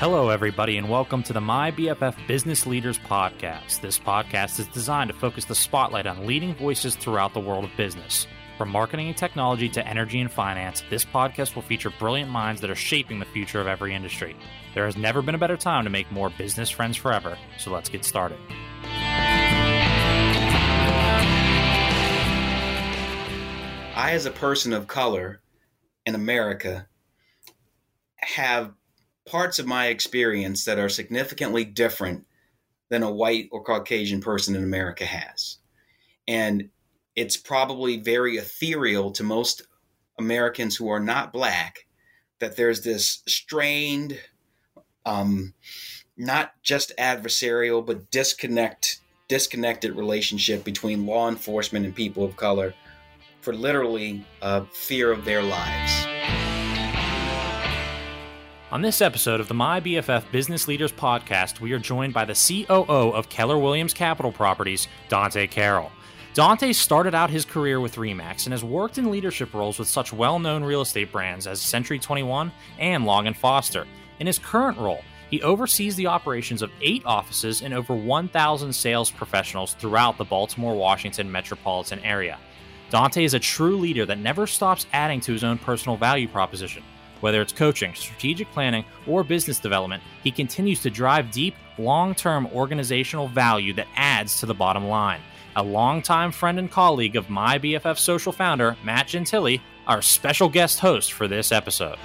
Hello, everybody, and welcome to the My BFF Business Leaders Podcast. This podcast is designed to focus the spotlight on leading voices throughout the world of business. From marketing and technology to energy and finance, this podcast will feature brilliant minds that are shaping the future of every industry. There has never been a better time to make more business friends forever, so let's get started. I, as a person of color in America, have parts of my experience that are significantly different than a white or Caucasian person in America has. And it's probably very ethereal to most Americans who are not black that there's this strained, um, not just adversarial, but disconnect, disconnected relationship between law enforcement and people of color for literally uh, fear of their lives. On this episode of the My BFF Business Leaders Podcast, we are joined by the COO of Keller Williams Capital Properties, Dontae Carroll. Dontae started out his career with REMAX and has worked in leadership roles with such well known real estate brands as Century 21 and Long & Foster. In his current role, he oversees the operations of eight offices and over 1,000 sales professionals throughout the Baltimore Washington metropolitan area. Dontae is a true leader that never stops adding to his own personal value proposition. Whether it's coaching, strategic planning, or business development, he continues to drive deep, long term organizational value that adds to the bottom line. A longtime friend and colleague of my BFF social founder, Matt Gentile, our special guest host for this episode.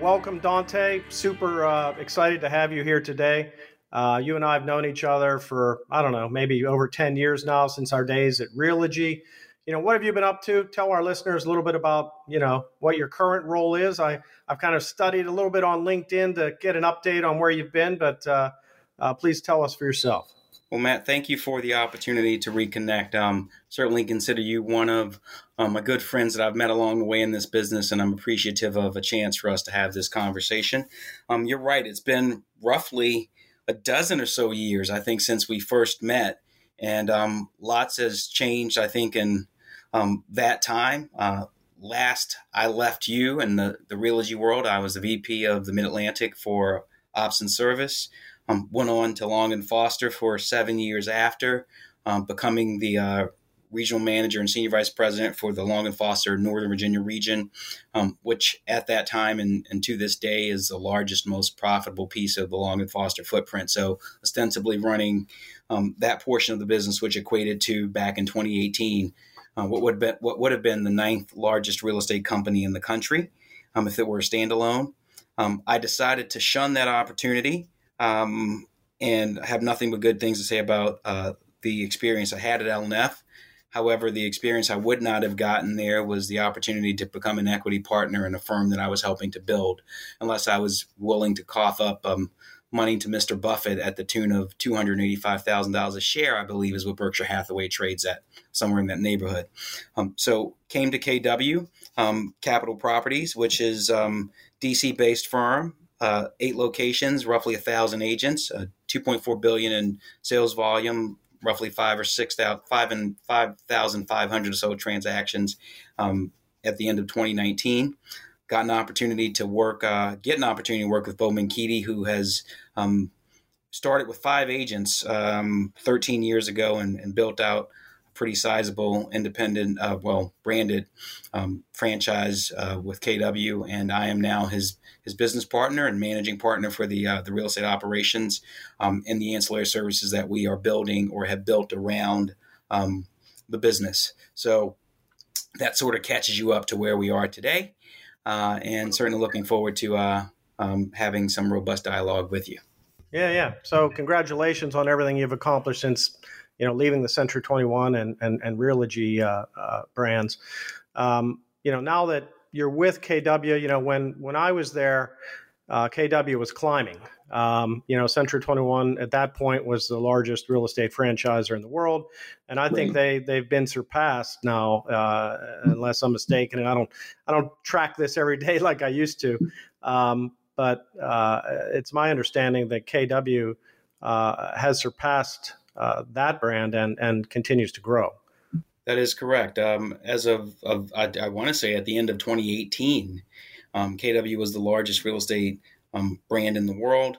Welcome, Dontae. Super uh, excited to have you here today. Uh, you and I have known each other for, I don't know, maybe over 10 years now since our days at Realogy you know, what have you been up to? Tell our listeners a little bit about, you know, what your current role is. I, I've kind of studied a little bit on LinkedIn to get an update on where you've been, but uh, uh, please tell us for yourself. Well, Matt, thank you for the opportunity to reconnect. Um, certainly consider you one of um, my good friends that I've met along the way in this business, and I'm appreciative of a chance for us to have this conversation. Um, you're right; it's been roughly a dozen or so years, I think, since we first met, and um, lots has changed. I think in um, that time. Uh, last I left you in the, the Realogy world, I was the VP of the Mid Atlantic for Ops and Service. Um, went on to Long and Foster for seven years after, um, becoming the uh, regional manager and senior vice president for the Long and Foster Northern Virginia region, um, which at that time and, and, to this day is the largest, most profitable piece of the Long and Foster footprint. So, ostensibly running um, that portion of the business, which equated to back in 2018 uh, what would have been what would have been the ninth largest real estate company in the country um, if it were a standalone. Um, I decided to shun that opportunity um, and have nothing but good things to say about uh, the experience I had at LNF. However, the experience I would not have gotten there was the opportunity to become an equity partner in a firm that I was helping to build, unless I was willing to cough up um, money to Mr. Buffett at the tune of $285,000 a share, I believe is what Berkshire Hathaway trades at, somewhere in that neighborhood. Um, so came to KW um, Capital Properties, which is um, DC based firm, uh, eight locations, roughly a thousand agents, uh, 2.4 billion in sales volume, roughly five or six thousand, five and five thousand five hundred or so transactions um, at the end of 2019 got an opportunity to work, uh, get an opportunity to work with Bowman Menkiti, who has um, started with five agents um, 13 years ago and, and, built out a pretty sizable independent, uh, well, branded um, franchise uh, with KW. And I am now his his business partner and managing partner for the uh, the real estate operations um, and the ancillary services that we are building or have built around um, the business. So that sort of catches you up to where we are today and certainly looking forward to uh, um, having some robust dialogue with you. Yeah, yeah. So congratulations on everything you've accomplished since you know leaving the Century 21 and and, and Realogy uh, uh, brands. Um, you know, now that you're with KW, you know when when I was there, uh, KW was climbing. Um, you know, Century 21 at that point was the largest real estate franchisor in the world, and I think they they've been surpassed now, uh, unless I'm mistaken. And I don't I don't track this every day like I used to, um, but uh, it's my understanding that KW uh, has surpassed uh, that brand and and continues to grow. That is correct. Um, as of, of I, I want to say at the end of 2018, Um, KW was the largest real estate um, brand in the world.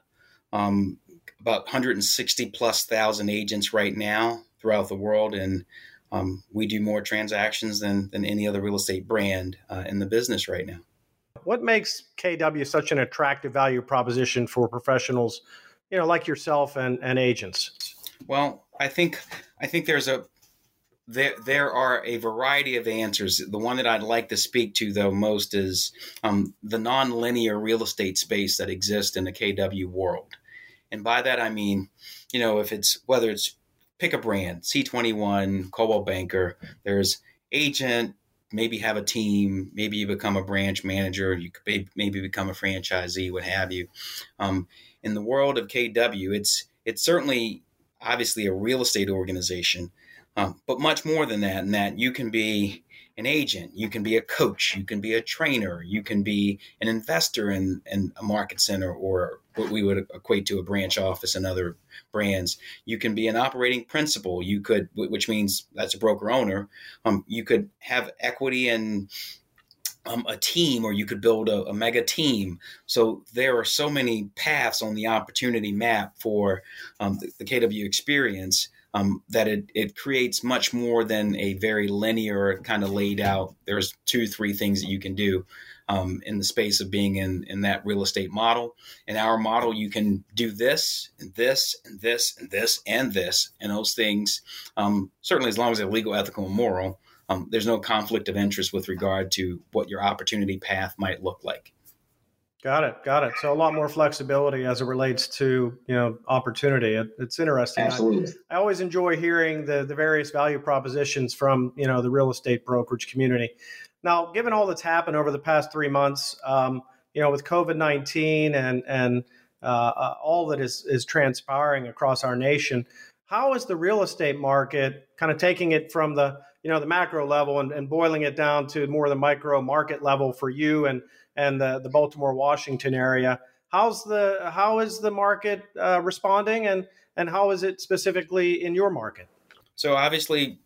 Um, about 160 plus thousand agents right now throughout the world, and um, we do more transactions than than any other real estate brand uh, in the business right now. What makes KW such an attractive value proposition for professionals, you know, like yourself and, and agents? Well, I think I think there's a there there are a variety of answers. The one that I'd like to speak to though most is um, the nonlinear real estate space that exists in the KW world, and by that I mean, you know, if it's whether it's pick a brand, C21, Coldwell Banker, there's agent, maybe have a team, maybe you become a branch manager, you could maybe become a franchisee, what have you. Um, in the world of KW, it's it's certainly obviously a real estate organization, um, but much more than that. In that you can be an agent, you can be a coach, you can be a trainer, you can be an investor in, in a market center or what we would equate to a branch office and other brands. You can be an operating principal. You could, which means that's a broker owner. Um, you could have equity in um, a team or you could build a, a, mega team. So there are so many paths on the opportunity map for um, the, the, KW experience um, that it, it creates much more than a very linear kind of laid out. There's two, three things that you can do. Um, in the space of being in, in that real estate model. In our model, you can do this and this and this and this and this, and those things, um, certainly as long as they're legal, ethical, and moral, um, there's no conflict of interest with regard to what your opportunity path might look like. Got it. Got it. So a lot more flexibility as it relates to you know opportunity. It, it's interesting. Absolutely. I, I, always enjoy hearing the the various value propositions from you know the real estate brokerage community. Now, given all that's happened over the past three months, um, you know, with COVID nineteen and and uh, uh, all that is is transpiring across our nation, how is the real estate market kind of taking it from the you know the macro level and, and boiling it down to more of the micro market level for you and and the, the Baltimore Washington area. How's the how is the market uh, responding and and how is it specifically in your market? So obviously,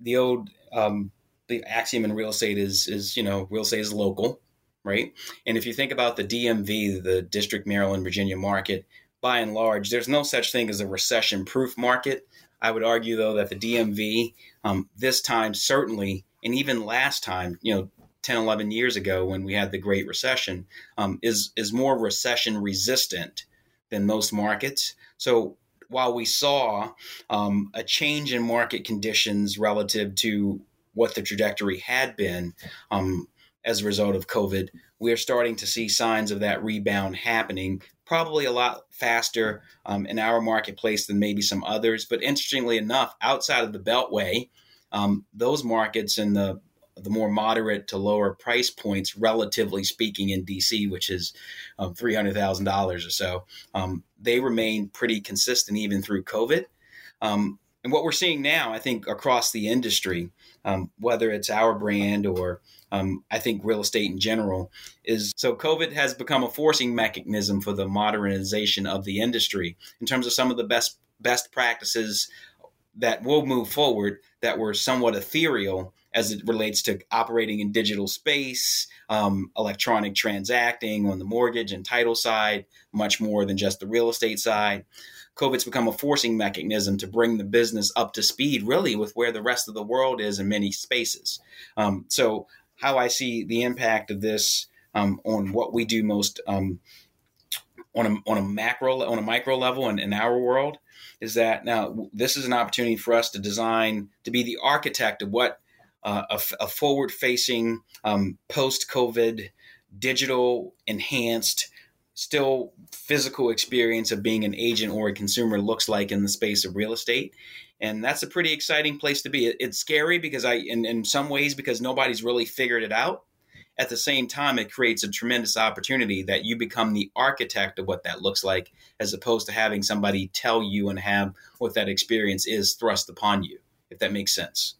the old um, the axiom in real estate is is you know real estate is local, right? And if you think about the DMV, the District Maryland Virginia market, by and large, there's no such thing as a recession proof market. I would argue, though, that the DMV um, this time certainly, and even last time, you know, 10, 11 years ago when we had the Great Recession, um, is, is more recession resistant than most markets. So while we saw um, a change in market conditions relative to what the trajectory had been um, as a result of COVID, we are starting to see signs of that rebound happening probably a lot faster um, in our marketplace than maybe some others. But interestingly enough, outside of the Beltway, um, those markets in the the more moderate to lower price points, relatively speaking, in DC, which is um, three hundred thousand dollars or so, um, they remain pretty consistent even through COVID. Um, and what we're seeing now, I think, across the industry, um, whether it's our brand or um, I think real estate in general is so COVID has become a forcing mechanism for the modernization of the industry in terms of some of the best best practices that will move forward that were somewhat ethereal as it relates to operating in digital space, um, electronic transacting on the mortgage and title side, much more than just the real estate side. COVID's become a forcing mechanism to bring the business up to speed, really, with where the rest of the world is in many spaces. Um, so how I see the impact of this um, on what we do most um, on a on a macro on a micro level in, in our world is that now this is an opportunity for us to design to be the architect of what uh, a, a forward facing um, post COVID digital enhanced still physical experience of being an agent or a consumer looks like in the space of real estate and that's a pretty exciting place to be. It's scary because I, in, in some ways, because nobody's really figured it out. At the same time, it creates a tremendous opportunity that you become the architect of what that looks like, as opposed to having somebody tell you and have what that experience is thrust upon you. If that makes sense.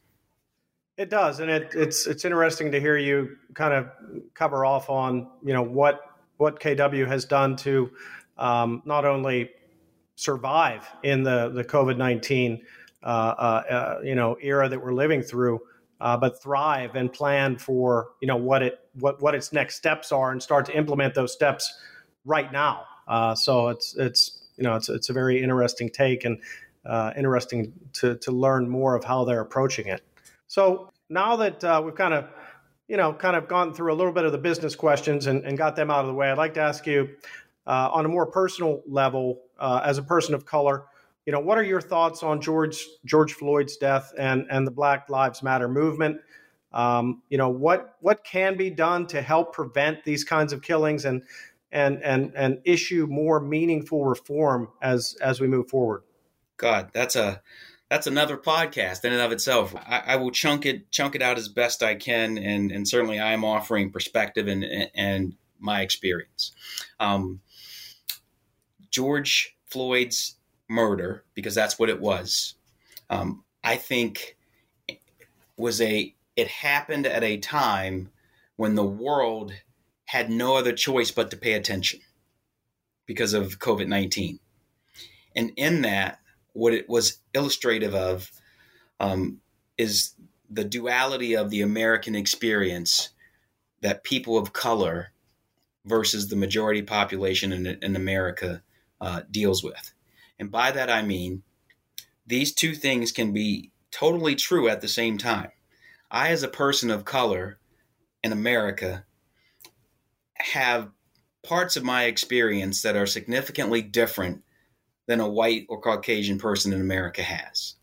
It does, and it, it's it's interesting to hear you kind of cover off on you know what what KW has done to um, not only survive in the the COVID nineteen uh, uh, uh, you know era that we're living through, but thrive and plan for you know what it what what its next steps are and start to implement those steps right now. Uh, so it's it's you know it's it's a very interesting take and uh, interesting to to learn more of how they're approaching it. So now that uh, we've kind of you know kind of gone through a little bit of the business questions and, and got them out of the way, I'd like to ask you uh, on a more personal level, uh, as a person of color, you know what are your thoughts on George George Floyd's death and and the Black Lives Matter movement? Um, you know what what can be done to help prevent these kinds of killings and and and and issue more meaningful reform as as we move forward. God, that's a that's another podcast in and of itself. I, I, will chunk it chunk it out as best I can, and and certainly I am offering perspective and and my experience. Um, George Floyd's murder, because that's what it was, um, I think was a it happened at a time when the world had no other choice but to pay attention because of COVID 19. And in that, what it was illustrative of um, is the duality of the American experience that people of color versus the majority population in, in America uh, deals with. And by that, I mean these two things can be totally true at the same time. I, as a person of color in America, have parts of my experience that are significantly different than a white or Caucasian person in America has.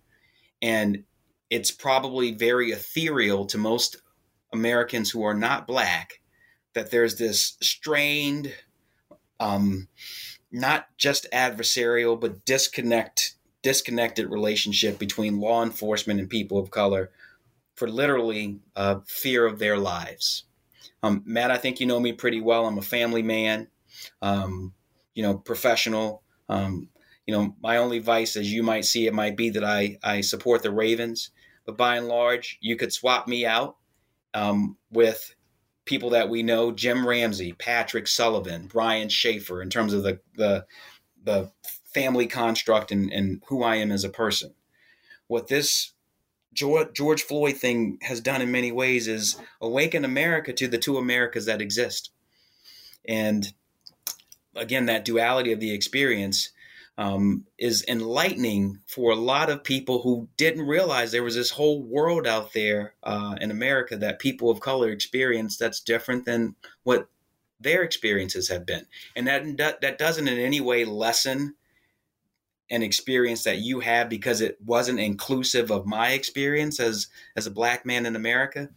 And it's probably very ethereal to most Americans who are not black that there's this strained, um, not just adversarial, but disconnect disconnected relationship between law enforcement and people of color for literally uh, fear of their lives. Um, Matt, I think you know me pretty well. I'm a family man, um, you know, professional. Um, you know, my only vice, as you might see, it might be that I I support the Ravens, but by and large, you could swap me out um, with people that we know: Jim Ramsey, Patrick Sullivan, Brian Schaefer, in terms of the the the family construct and, and who I am as a person. What this George Floyd thing has done in many ways is awaken America to the two Americas that exist. And again, that duality of the experience um, is enlightening for a lot of people who didn't realize there was this whole world out there uh, in America that people of color experience that's different than what their experiences have been. And that, that doesn't in any way lessen an experience that you have because it wasn't inclusive of my experience as as a black man in America.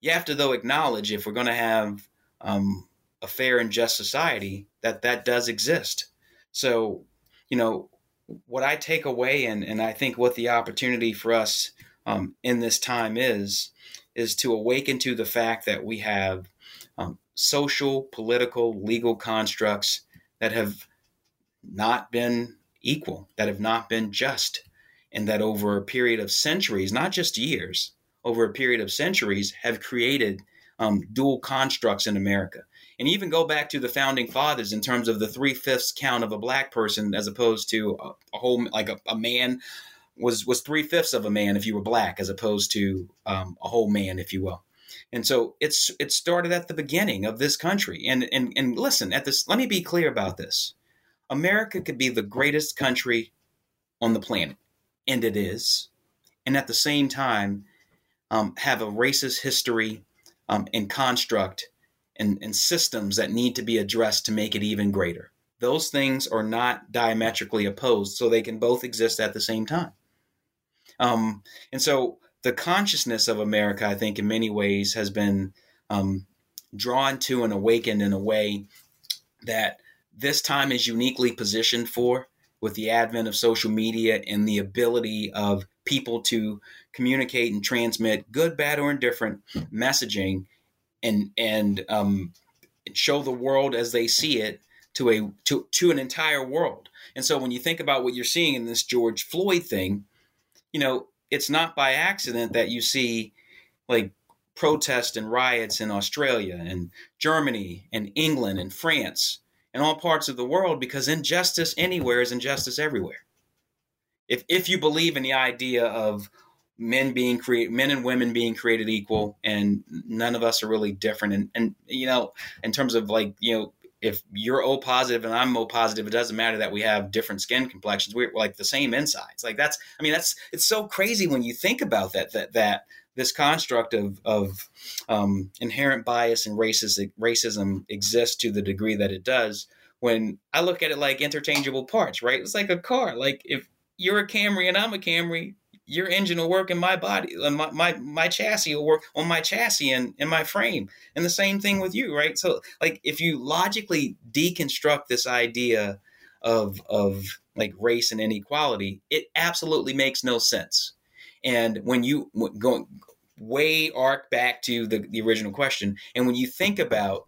You have to though acknowledge if we're going to have um, a fair and just society that that does exist. So, you know, what I take away and and I think what the opportunity for us um, in this time is is to awaken to the fact that we have um, social, political, legal constructs that have not been equal, that have not been just, and that over a period of centuries, not just years, over a period of centuries, have created um, dual constructs in America. And even go back to the founding fathers in terms of the three fifths count of a black person as opposed to a, a whole, like a, a, man was was three fifths of a man if you were black, as opposed to um, a whole man, if you will. And so it's it started at the beginning of this country. And and and listen, at this, let me be clear about this. America could be the greatest country on the planet, and it is, and at the same time, um, have a racist history um, and construct and, and systems that need to be addressed to make it even greater. Those things are not diametrically opposed, so they can both exist at the same time. Um, and so the consciousness of America, I think, in many ways, has been um, drawn to and awakened in a way that this time is uniquely positioned for with the advent of social media and the ability of people to communicate and transmit good, bad, or indifferent messaging and and um, show the world as they see it to a to, to an entire world. And so when you think about what you're seeing in this George Floyd thing, you know, it's not by accident that you see like protests and riots in Australia and Germany and England and France and all parts of the world because injustice anywhere is injustice everywhere. If, if you believe in the idea of men being create men and women being created equal, and none of us are really different. And and you know, in terms of like you know if you're O positive and I'm O positive, it doesn't matter that we have different skin complexions. We're like the same insides. Like that's, I mean, that's it's so crazy when you think about that. That that this construct of of um, inherent bias and racism racism exists to the degree that it does. When I look at it like interchangeable parts, right? It's like a car. Like if you're a Camry and I'm a Camry, your engine will work in my body uh, my, my, my chassis will work on my chassis and in my frame. And the same thing with you right? So like if you logically deconstruct this idea of of like race and inequality it absolutely makes no sense. And when you going way arc back to the, the original question and when you think about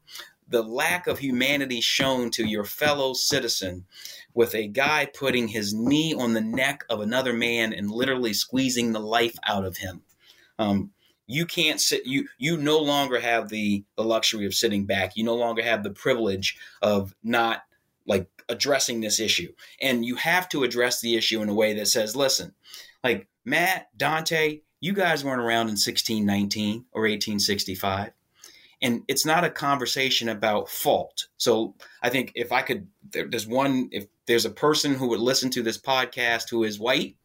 the lack of humanity shown to your fellow citizen with a guy putting his knee on the neck of another man and literally squeezing the life out of him. Um, you can't sit you you no longer have the the luxury of sitting back. You no longer have the privilege of not like addressing this issue. And you have to address the issue in a way that says listen like matt dontae you guys weren't around in 1619 or 1865 and it's not a conversation about fault. So i think if i could there's one if there's a person who would listen to this podcast who is white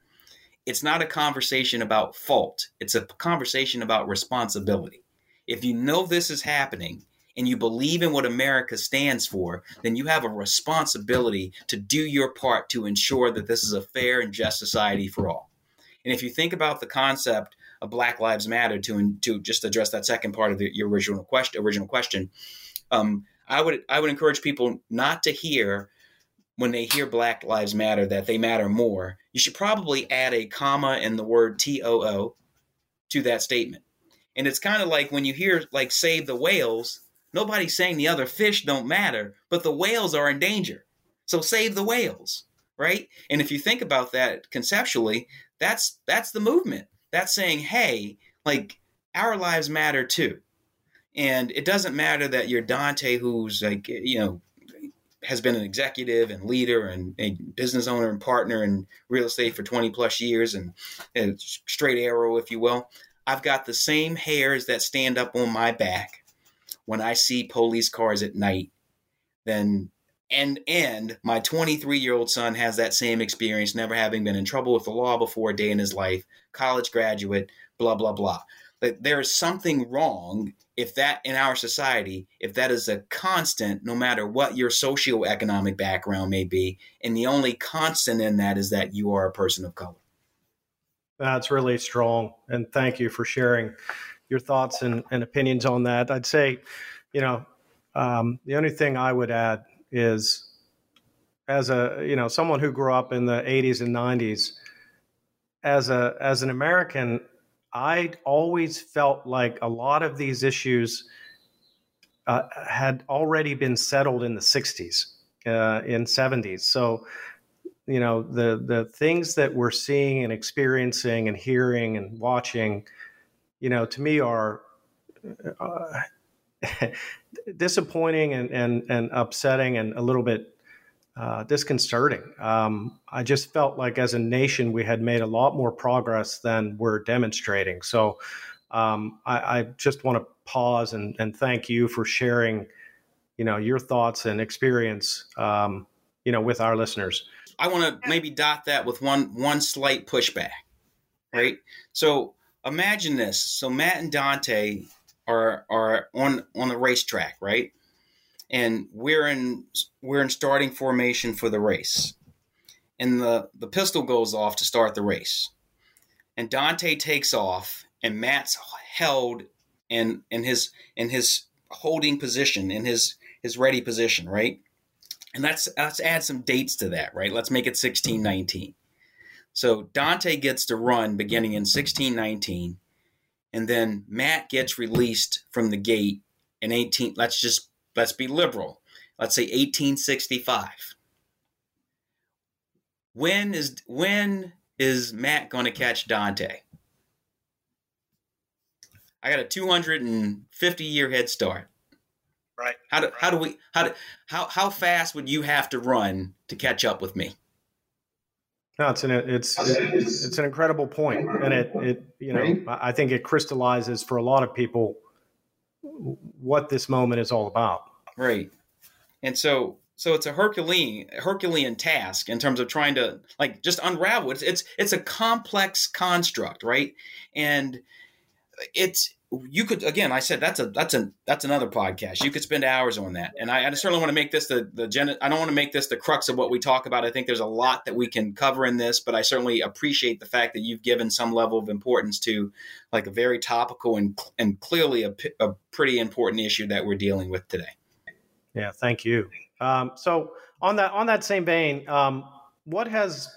it's not a conversation about fault. It's a conversation about responsibility. If you know this is happening and you believe in what America stands for, then you have a responsibility to do your part to ensure that this is a fair and just society for all. And if you think about the concept of Black Lives Matter to to just address that second part of the, your original question. Original question, um, I would I would encourage people not to hear when they hear Black Lives Matter that they matter more. You should probably add a comma in the word T O O to that statement. And it's kind of like when you hear like save the whales, nobody's saying the other fish don't matter, but the whales are in danger. So save the whales, right? And if you think about that conceptually, that's that's the movement that's saying, hey, like our lives matter too. And it doesn't matter that you're Dontae, who's like, you know, has been an executive and leader and a business owner and partner in real estate for 20 plus years and, and straight arrow, if you will. I've got the same hairs that stand up on my back when I see police cars at night. Then and and my 23 year old son has that same experience, never having been in trouble with the law before a day in his life, college graduate, blah, blah, blah. But there is something wrong if that in our society, if that is a constant, no matter what your socioeconomic background may be, and the only constant in that is that you are a person of color. That's really strong. And thank you for sharing your thoughts and, and opinions on that. I'd say, you know, um, the only thing I would add is as a, you know, someone who grew up in the 80s and 90s, as a as an American, I always felt like a lot of these issues uh, had already been settled in the 60s, uh, in 70s. So, you know, the the things that we're seeing and experiencing and hearing and watching, you know, to me are uh, disappointing and, and and upsetting and a little bit uh, disconcerting. Um, I just felt like as a nation we had made a lot more progress than we're demonstrating. So um, I, I, just want to pause and, and, thank you for sharing, you know, your thoughts and experience, um, you know, with our listeners. I want to maybe dot that with one one slight pushback, right? So imagine this: so Matt and Dontae are are on on the racetrack, right? and we're in we're in starting formation for the race. And the, the pistol goes off to start the race. And Dontae takes off and Matt's held in in his in his holding position, in his his ready position, right? And let's let's add some dates to that, right? Let's make it 1619. So Dontae gets to run beginning in 1619, and then Matt gets released from the gate in 18. Let's just let's be liberal. Let's say 1865. When is when is Matt going to catch Dontae? I got a 250 year head start. Right. How do how do we how do how how fast would you have to run to catch up with me? No, it's an it's it's, it's an incredible point, and it it you know I think it crystallizes for a lot of people what this moment is all about. Right, and so so it's a Herculean Herculean task in terms of trying to like just unravel it. It's it's, it's a complex construct, right? And it's you could again i said that's a that's a that's another podcast. You could spend hours on that. And i, I certainly want to make this the the gen i don't want to make this the crux of what we talk about. I think there's a lot that we can cover in this but i certainly appreciate the fact that you've given some level of importance to like a very topical and and clearly a, a pretty important issue that we're dealing with today. Yeah thank you. Um, so on that on that same vein um, what has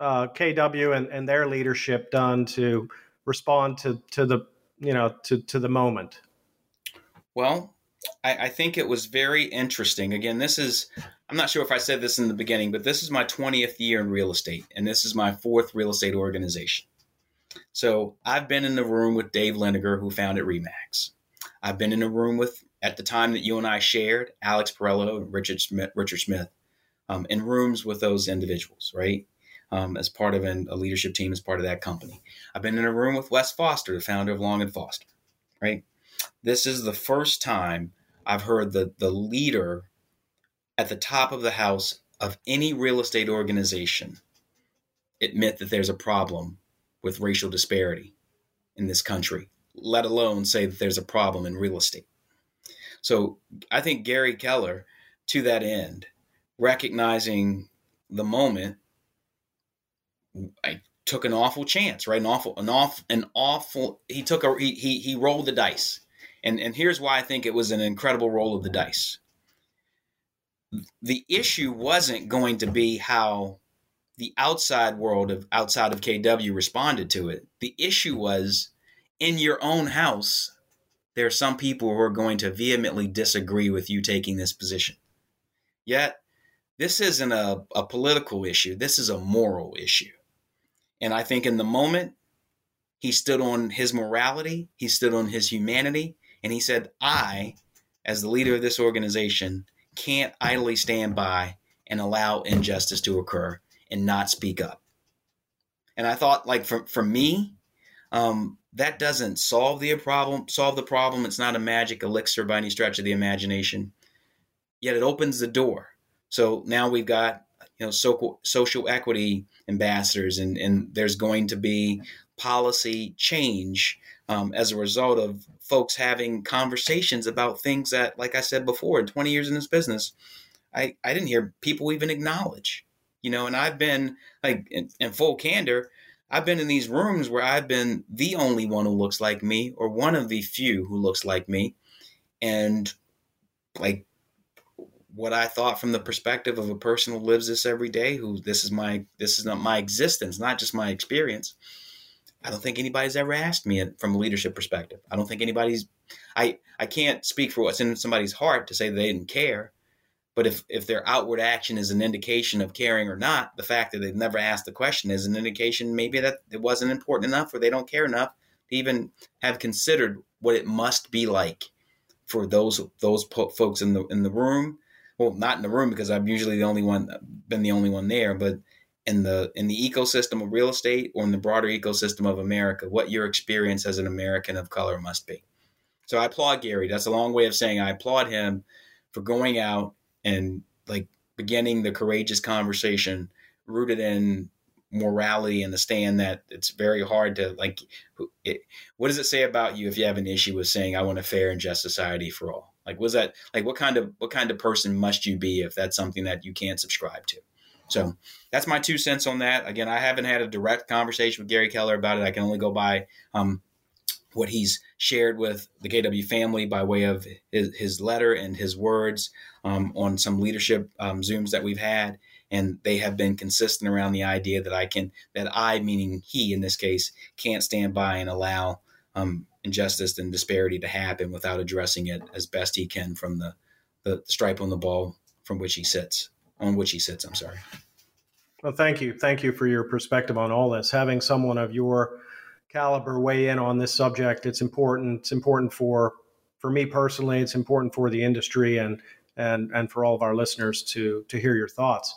uh, kw and, and their leadership done to respond to to the you know to to the moment? Well, I, I, think it was very interesting. Again, this is I'm not sure if I said this in the beginning, but this is my 20th year in real estate, and this is my fourth real estate organization. So I've been in the room with Dave Liniger, who founded Remax. I've been in a room with at the time that you and I shared Alex Perriello and Richard Smith, Richard Smith, um, in rooms with those individuals, right? Um, as part of an, a leadership team as part of that company. I've been in a room with Wes Foster, the founder of Long and Foster. Right. This is the first time I've heard the the leader at the top of the house of any real estate organization admit that there's a problem with racial disparity in this country, let alone say that there's a problem in real estate. So I think Gary Keller, to that end, recognizing the moment I took an awful chance, right? An awful, an awful, an awful. He took a he he, he rolled the dice, and and here's why I think it was an incredible roll of the dice. The issue wasn't going to be how the outside world of outside of KW responded to it. The issue was in your own house. There are some people who are going to vehemently disagree with you taking this position. Yet, this isn't a, a political issue. This is a moral issue and I think in the moment, he stood on his morality, he stood on his humanity, and he said, I, as the leader of this organization, can't idly stand by and allow injustice to occur and not speak up. And I thought, like for, for me, um, that doesn't solve the problem. Solve the problem. It's not a magic elixir by any stretch of the imagination. Yet it opens the door. So now we've got you know so, social equity ambassadors and, and there's going to be policy change um, as a result of folks having conversations about things that like i said before in 20 years in this business i, I didn't hear people even acknowledge you know and i've been like in, in full candor i've been in these rooms where i've been the only one who looks like me or one of the few who looks like me and like what I thought from the perspective of a person who lives this every day, who this is my this is not my existence, not just my experience. I don't think anybody's ever asked me from a leadership perspective. I don't think anybody's I I can't speak for what's in somebody's heart to say they didn't care. But if if their outward action is an indication of caring or not, the fact that they've never asked the question is an indication maybe that it wasn't important enough or they don't care enough to even have considered what it must be like for those those folks in the in the room well, not in the room because I'm usually the only one, been the only one there, but in the in the ecosystem of real estate or in the broader ecosystem of America, what your experience as an American of color must be. So I applaud Gary. That's a long way of saying I applaud him for going out and like beginning the courageous conversation rooted in morality and the stand that it's very hard to like it, what does it say about you if you have an issue with saying i want a fair and just society for all like, was that like what kind of what kind of person must you be if that's something that you can't subscribe to? So that's my two cents on that. Again, I haven't had a direct conversation with Gary Keller about it. I can only go by um, what he's shared with the KW family by way of his, his letter and his words um, on some leadership um, Zooms that we've had. And they have been consistent around the idea that I can, that I, meaning he in this case, can't stand by and allow um, injustice and disparity to happen without addressing it as best he can from the, the, the stripe on the ball from which he sits, on which he sits. I'm sorry. Well, thank you. Thank you for your perspective on all this. Having someone of your caliber weigh in on this subject, it's important. It's important for for me personally. It's important for the industry and and and for all of our listeners to to hear your thoughts.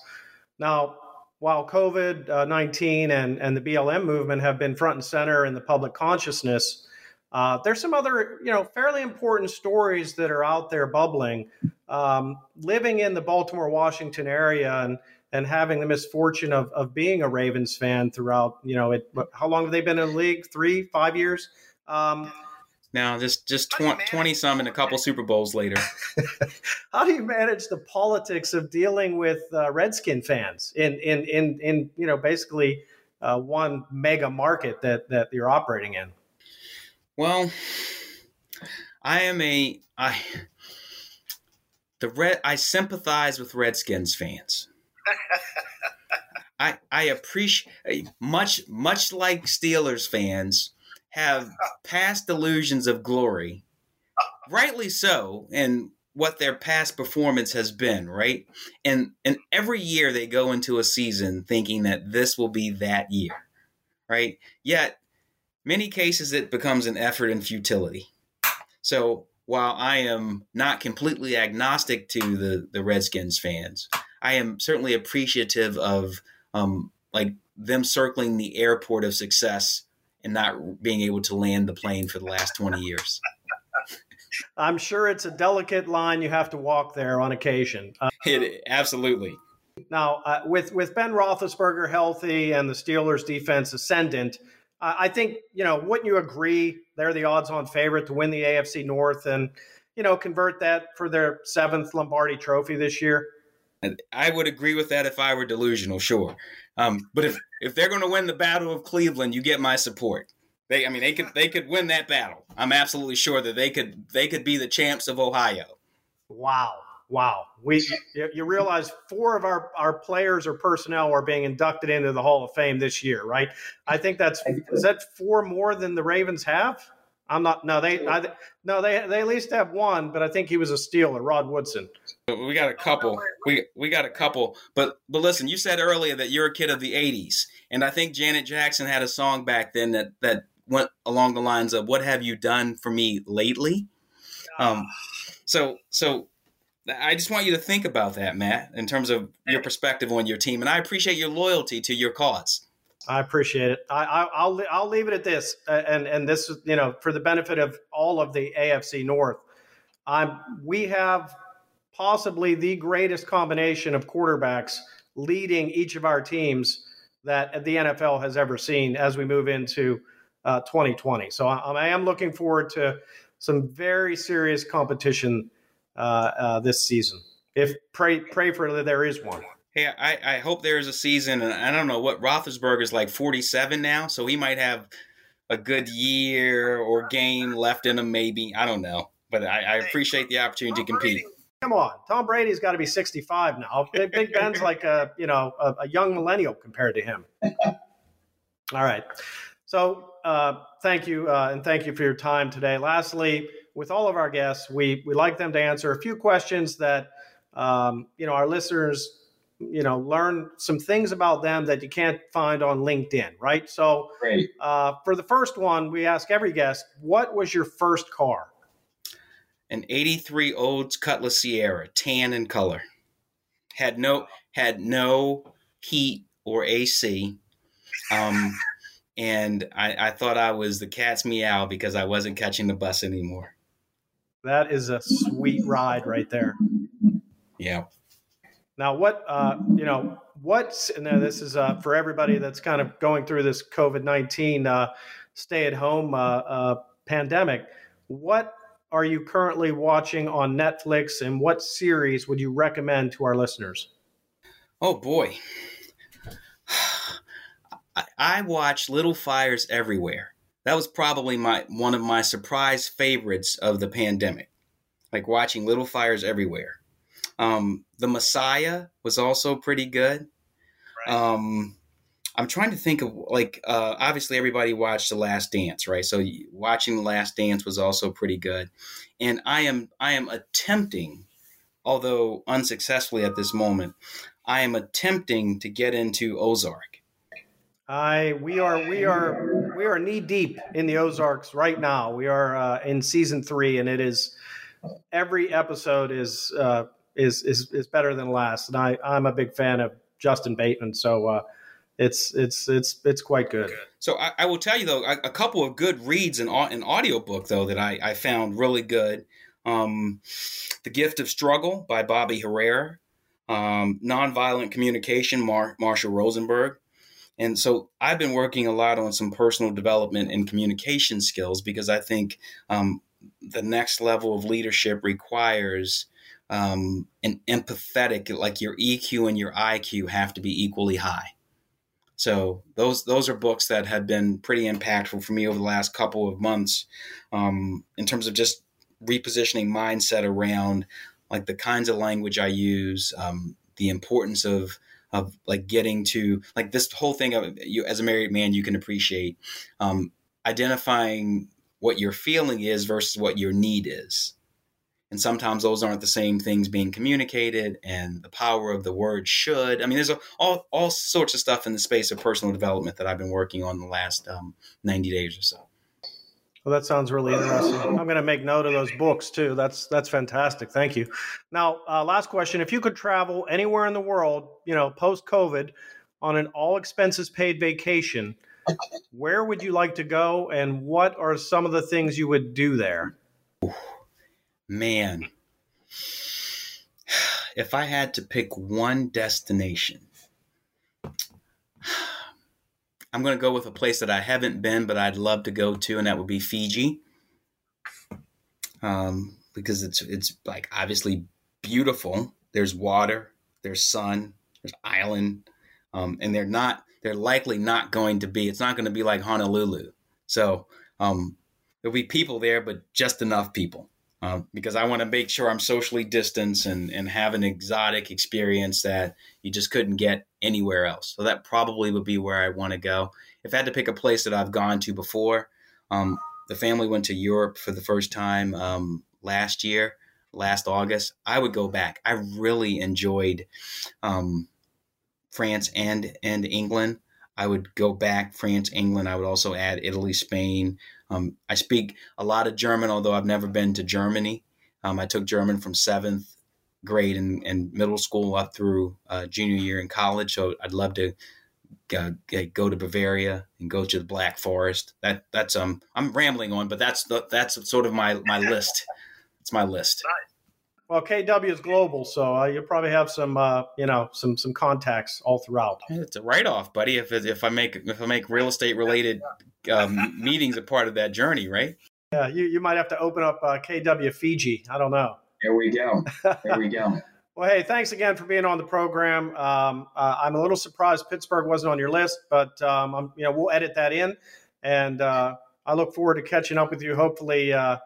Now, while COVID uh, 19 and, and the BLM movement have been front and center in the public consciousness, uh, there's some other, you know, fairly important stories that are out there bubbling. Um, living in the Baltimore, Washington area and and having the misfortune of, of being a Ravens fan throughout, you know, it, how long have they been in the league? Three, five years? Um, now, just just tw- twenty some and a couple Super Bowls later. How do you manage the politics of dealing with uh, Redskin fans in in in in you know basically uh, one mega market that that you're operating in? Well, I am a I the red I sympathize with Redskins fans. I I appreciate much much like Steelers fans have past delusions of glory, rightly so, and what their past performance has been, right? And and every year they go into a season thinking that this will be that year, right? Yet, many cases it becomes an effort in futility. So while I am not completely agnostic to the the Redskins fans, I am certainly appreciative of um, like them circling the airport of success and not being able to land the plane for the last 20 years. I'm sure it's a delicate line you have to walk there on occasion. Uh, it absolutely. Now, uh, with with Ben Roethlisberger healthy and the Steelers' defense ascendant, I think you know wouldn't you agree they're the odds-on favorite to win the AFC North and you know convert that for their seventh Lombardi Trophy this year? I would agree with that if I were delusional, sure. Um, but if if they're going to win the Battle of Cleveland, you get my support. They, I mean, they could they could win that battle. I'm absolutely sure that they could they could be the champs of Ohio. Wow, wow. We you realize four of our our players or personnel are being inducted into the Hall of Fame this year, right? I think that's is that four more than the Ravens have. I'm not. No, they. I, no, they. They at least have one, but I think he was a Steeler, Rod Woodson. We got a couple. We we got a couple. But but listen, you said earlier that you're a kid of the '80s, and I think Janet Jackson had a song back then that that went along the lines of "What have you done for me lately?" Um, so so I just want you to think about that, Matt, in terms of your perspective on your team, and I appreciate your loyalty to your cause. I appreciate it. I, will I'll leave it at this, and and this is you know for the benefit of all of the AFC North. I'm we have possibly the greatest combination of quarterbacks leading each of our teams that the NFL has ever seen as we move into uh, 2020. So I, I, am looking forward to some very serious competition this season. If pray pray for there is one. Hey, I, I hope there is a season, and I don't know what Roethlisberger is like 47 now, so he might have a good year or game left in him, maybe. I don't know, but I, I appreciate the opportunity to compete. Come on, Tom Brady's got to be 65 now. Big Ben's like a you know a, a young millennial compared to him. All right, so uh, thank you uh, and thank you for your time today. Lastly, with all of our guests, we we like them to answer a few questions that um, you know our listeners you know learn some things about them that you can't find on linkedin right? So uh, for the first one we ask every guest what was your first car? An 83 olds cutlass ciera tan in color. Had no had no heat or ac um, and I, I thought i was the cat's meow because i wasn't catching the bus anymore that is a sweet ride right there yeah now, what uh, you know, what's now this is uh, for everybody that's kind of going through this COVID nineteen uh, stay at home uh, uh, pandemic. What are you currently watching on Netflix, and what series would you recommend to our listeners? Oh boy, I, I watch Little Fires Everywhere. That was probably my one of my surprise favorites of the pandemic, like watching Little Fires Everywhere. Um, the Messiah was also pretty good. Right. Um, I'm trying to think of like uh, obviously everybody watched The Last Dance, right? So watching The Last Dance was also pretty good, and I am I am attempting, although unsuccessfully at this moment, I am attempting to get into Ozark. I we are we are we are knee deep in the Ozarks right now. We are uh, in season three, and it is every episode is uh, is is is better than last. And I I'm a big fan of Justin Bateman. So uh, it's it's it's it's quite good. So I, I will tell you though, a, couple of good reads in an audiobook though that I, I found really good. Um, the Gift of Struggle by Bobby Herrera, um, Nonviolent Communication, Mar- Marshall Rosenberg. And so I've been working a lot on some personal development and communication skills because I think um, the next level of leadership requires um, an empathetic, like your EQ and your IQ have to be equally high. So those those are books that have been pretty impactful for me over the last couple of months, um, in terms of just repositioning mindset around like the kinds of language I use, um, the importance of of like getting to like this whole thing of you as a married man you can appreciate um, identifying what your feeling is versus what your need is. And sometimes those aren't the same things being communicated and the power of the word should. I mean there's a, all, all sorts of stuff in the space of personal development that i've been working on the last um, 90 days or so well, that sounds really interesting. I'm going to make note of those books too. That's that's fantastic. Thank you. Now, uh, last question: If you could travel anywhere in the world, you know, post COVID, on an all expenses paid vacation, where would you like to go, and what are some of the things you would do there? Man, if I had to pick one destination, I'm going to go with a place that I haven't been, but I'd love to go to, and that would be Fiji. Um, because it's it's like obviously beautiful. There's water, there's sun, there's island, um, and they're not. They're likely not going to be. It's not going to be like Honolulu. So um, there'll be people there, but just enough people. Um, because I want to make sure I'm socially distanced and, and have an exotic experience that you just couldn't get anywhere else. So that probably would be where I want to go. If I had to pick a place that I've gone to before, um, the family went to Europe for the first time um, last year, last August. I would go back. I really enjoyed um, France and and England. I would go back France, England. I would also add Italy, Spain, um, I speak a lot of German, although I've never been to Germany. Um, I took German from seventh grade in, in middle school up through uh, junior year in college. So I'd love to go, go to Bavaria and go to the Black Forest. That that's um I'm rambling on, but that's the, that's sort of my my list. It's my list. Well, KW is global, so uh, you'll probably have some, uh, you know, some some contacts all throughout. It's a write off, buddy. If if I make if I make real estate related um, meetings a part of that journey, right? Yeah, you, you might have to open up uh, KW Fiji. I don't know. There we go. There we go. well, hey, thanks again for being on the program. Um, uh, I'm a little surprised Pittsburgh wasn't on your list, but um, I'm, you know we'll edit that in, and uh, I look forward to catching up with you. Hopefully, uh,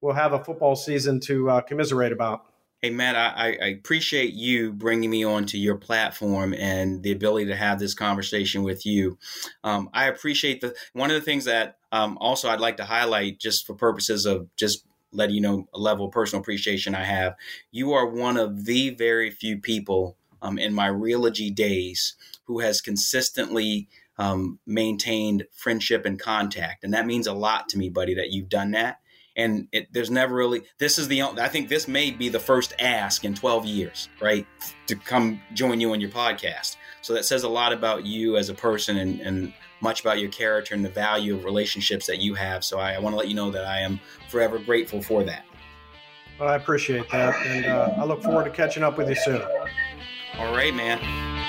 we'll have a football season to uh, commiserate about. Hey, Matt, I, I, appreciate you bringing me onto your platform and the ability to have this conversation with you. Um, I appreciate the one of the things that um, also I'd like to highlight, just for purposes of just letting you know a level of personal appreciation I have. You are one of the very few people um, in my Realogy days who has consistently um, maintained friendship and contact, and that means a lot to me, buddy. That you've done that and it, there's never really this is the i think this may be the first ask in 12 years right to come join you on your podcast. So that says a lot about you as a person and, and much about your character and the value of relationships that you have. So i, I want to let you know that i am forever grateful for that. Well i appreciate that and uh, i look forward to catching up with you soon. All right man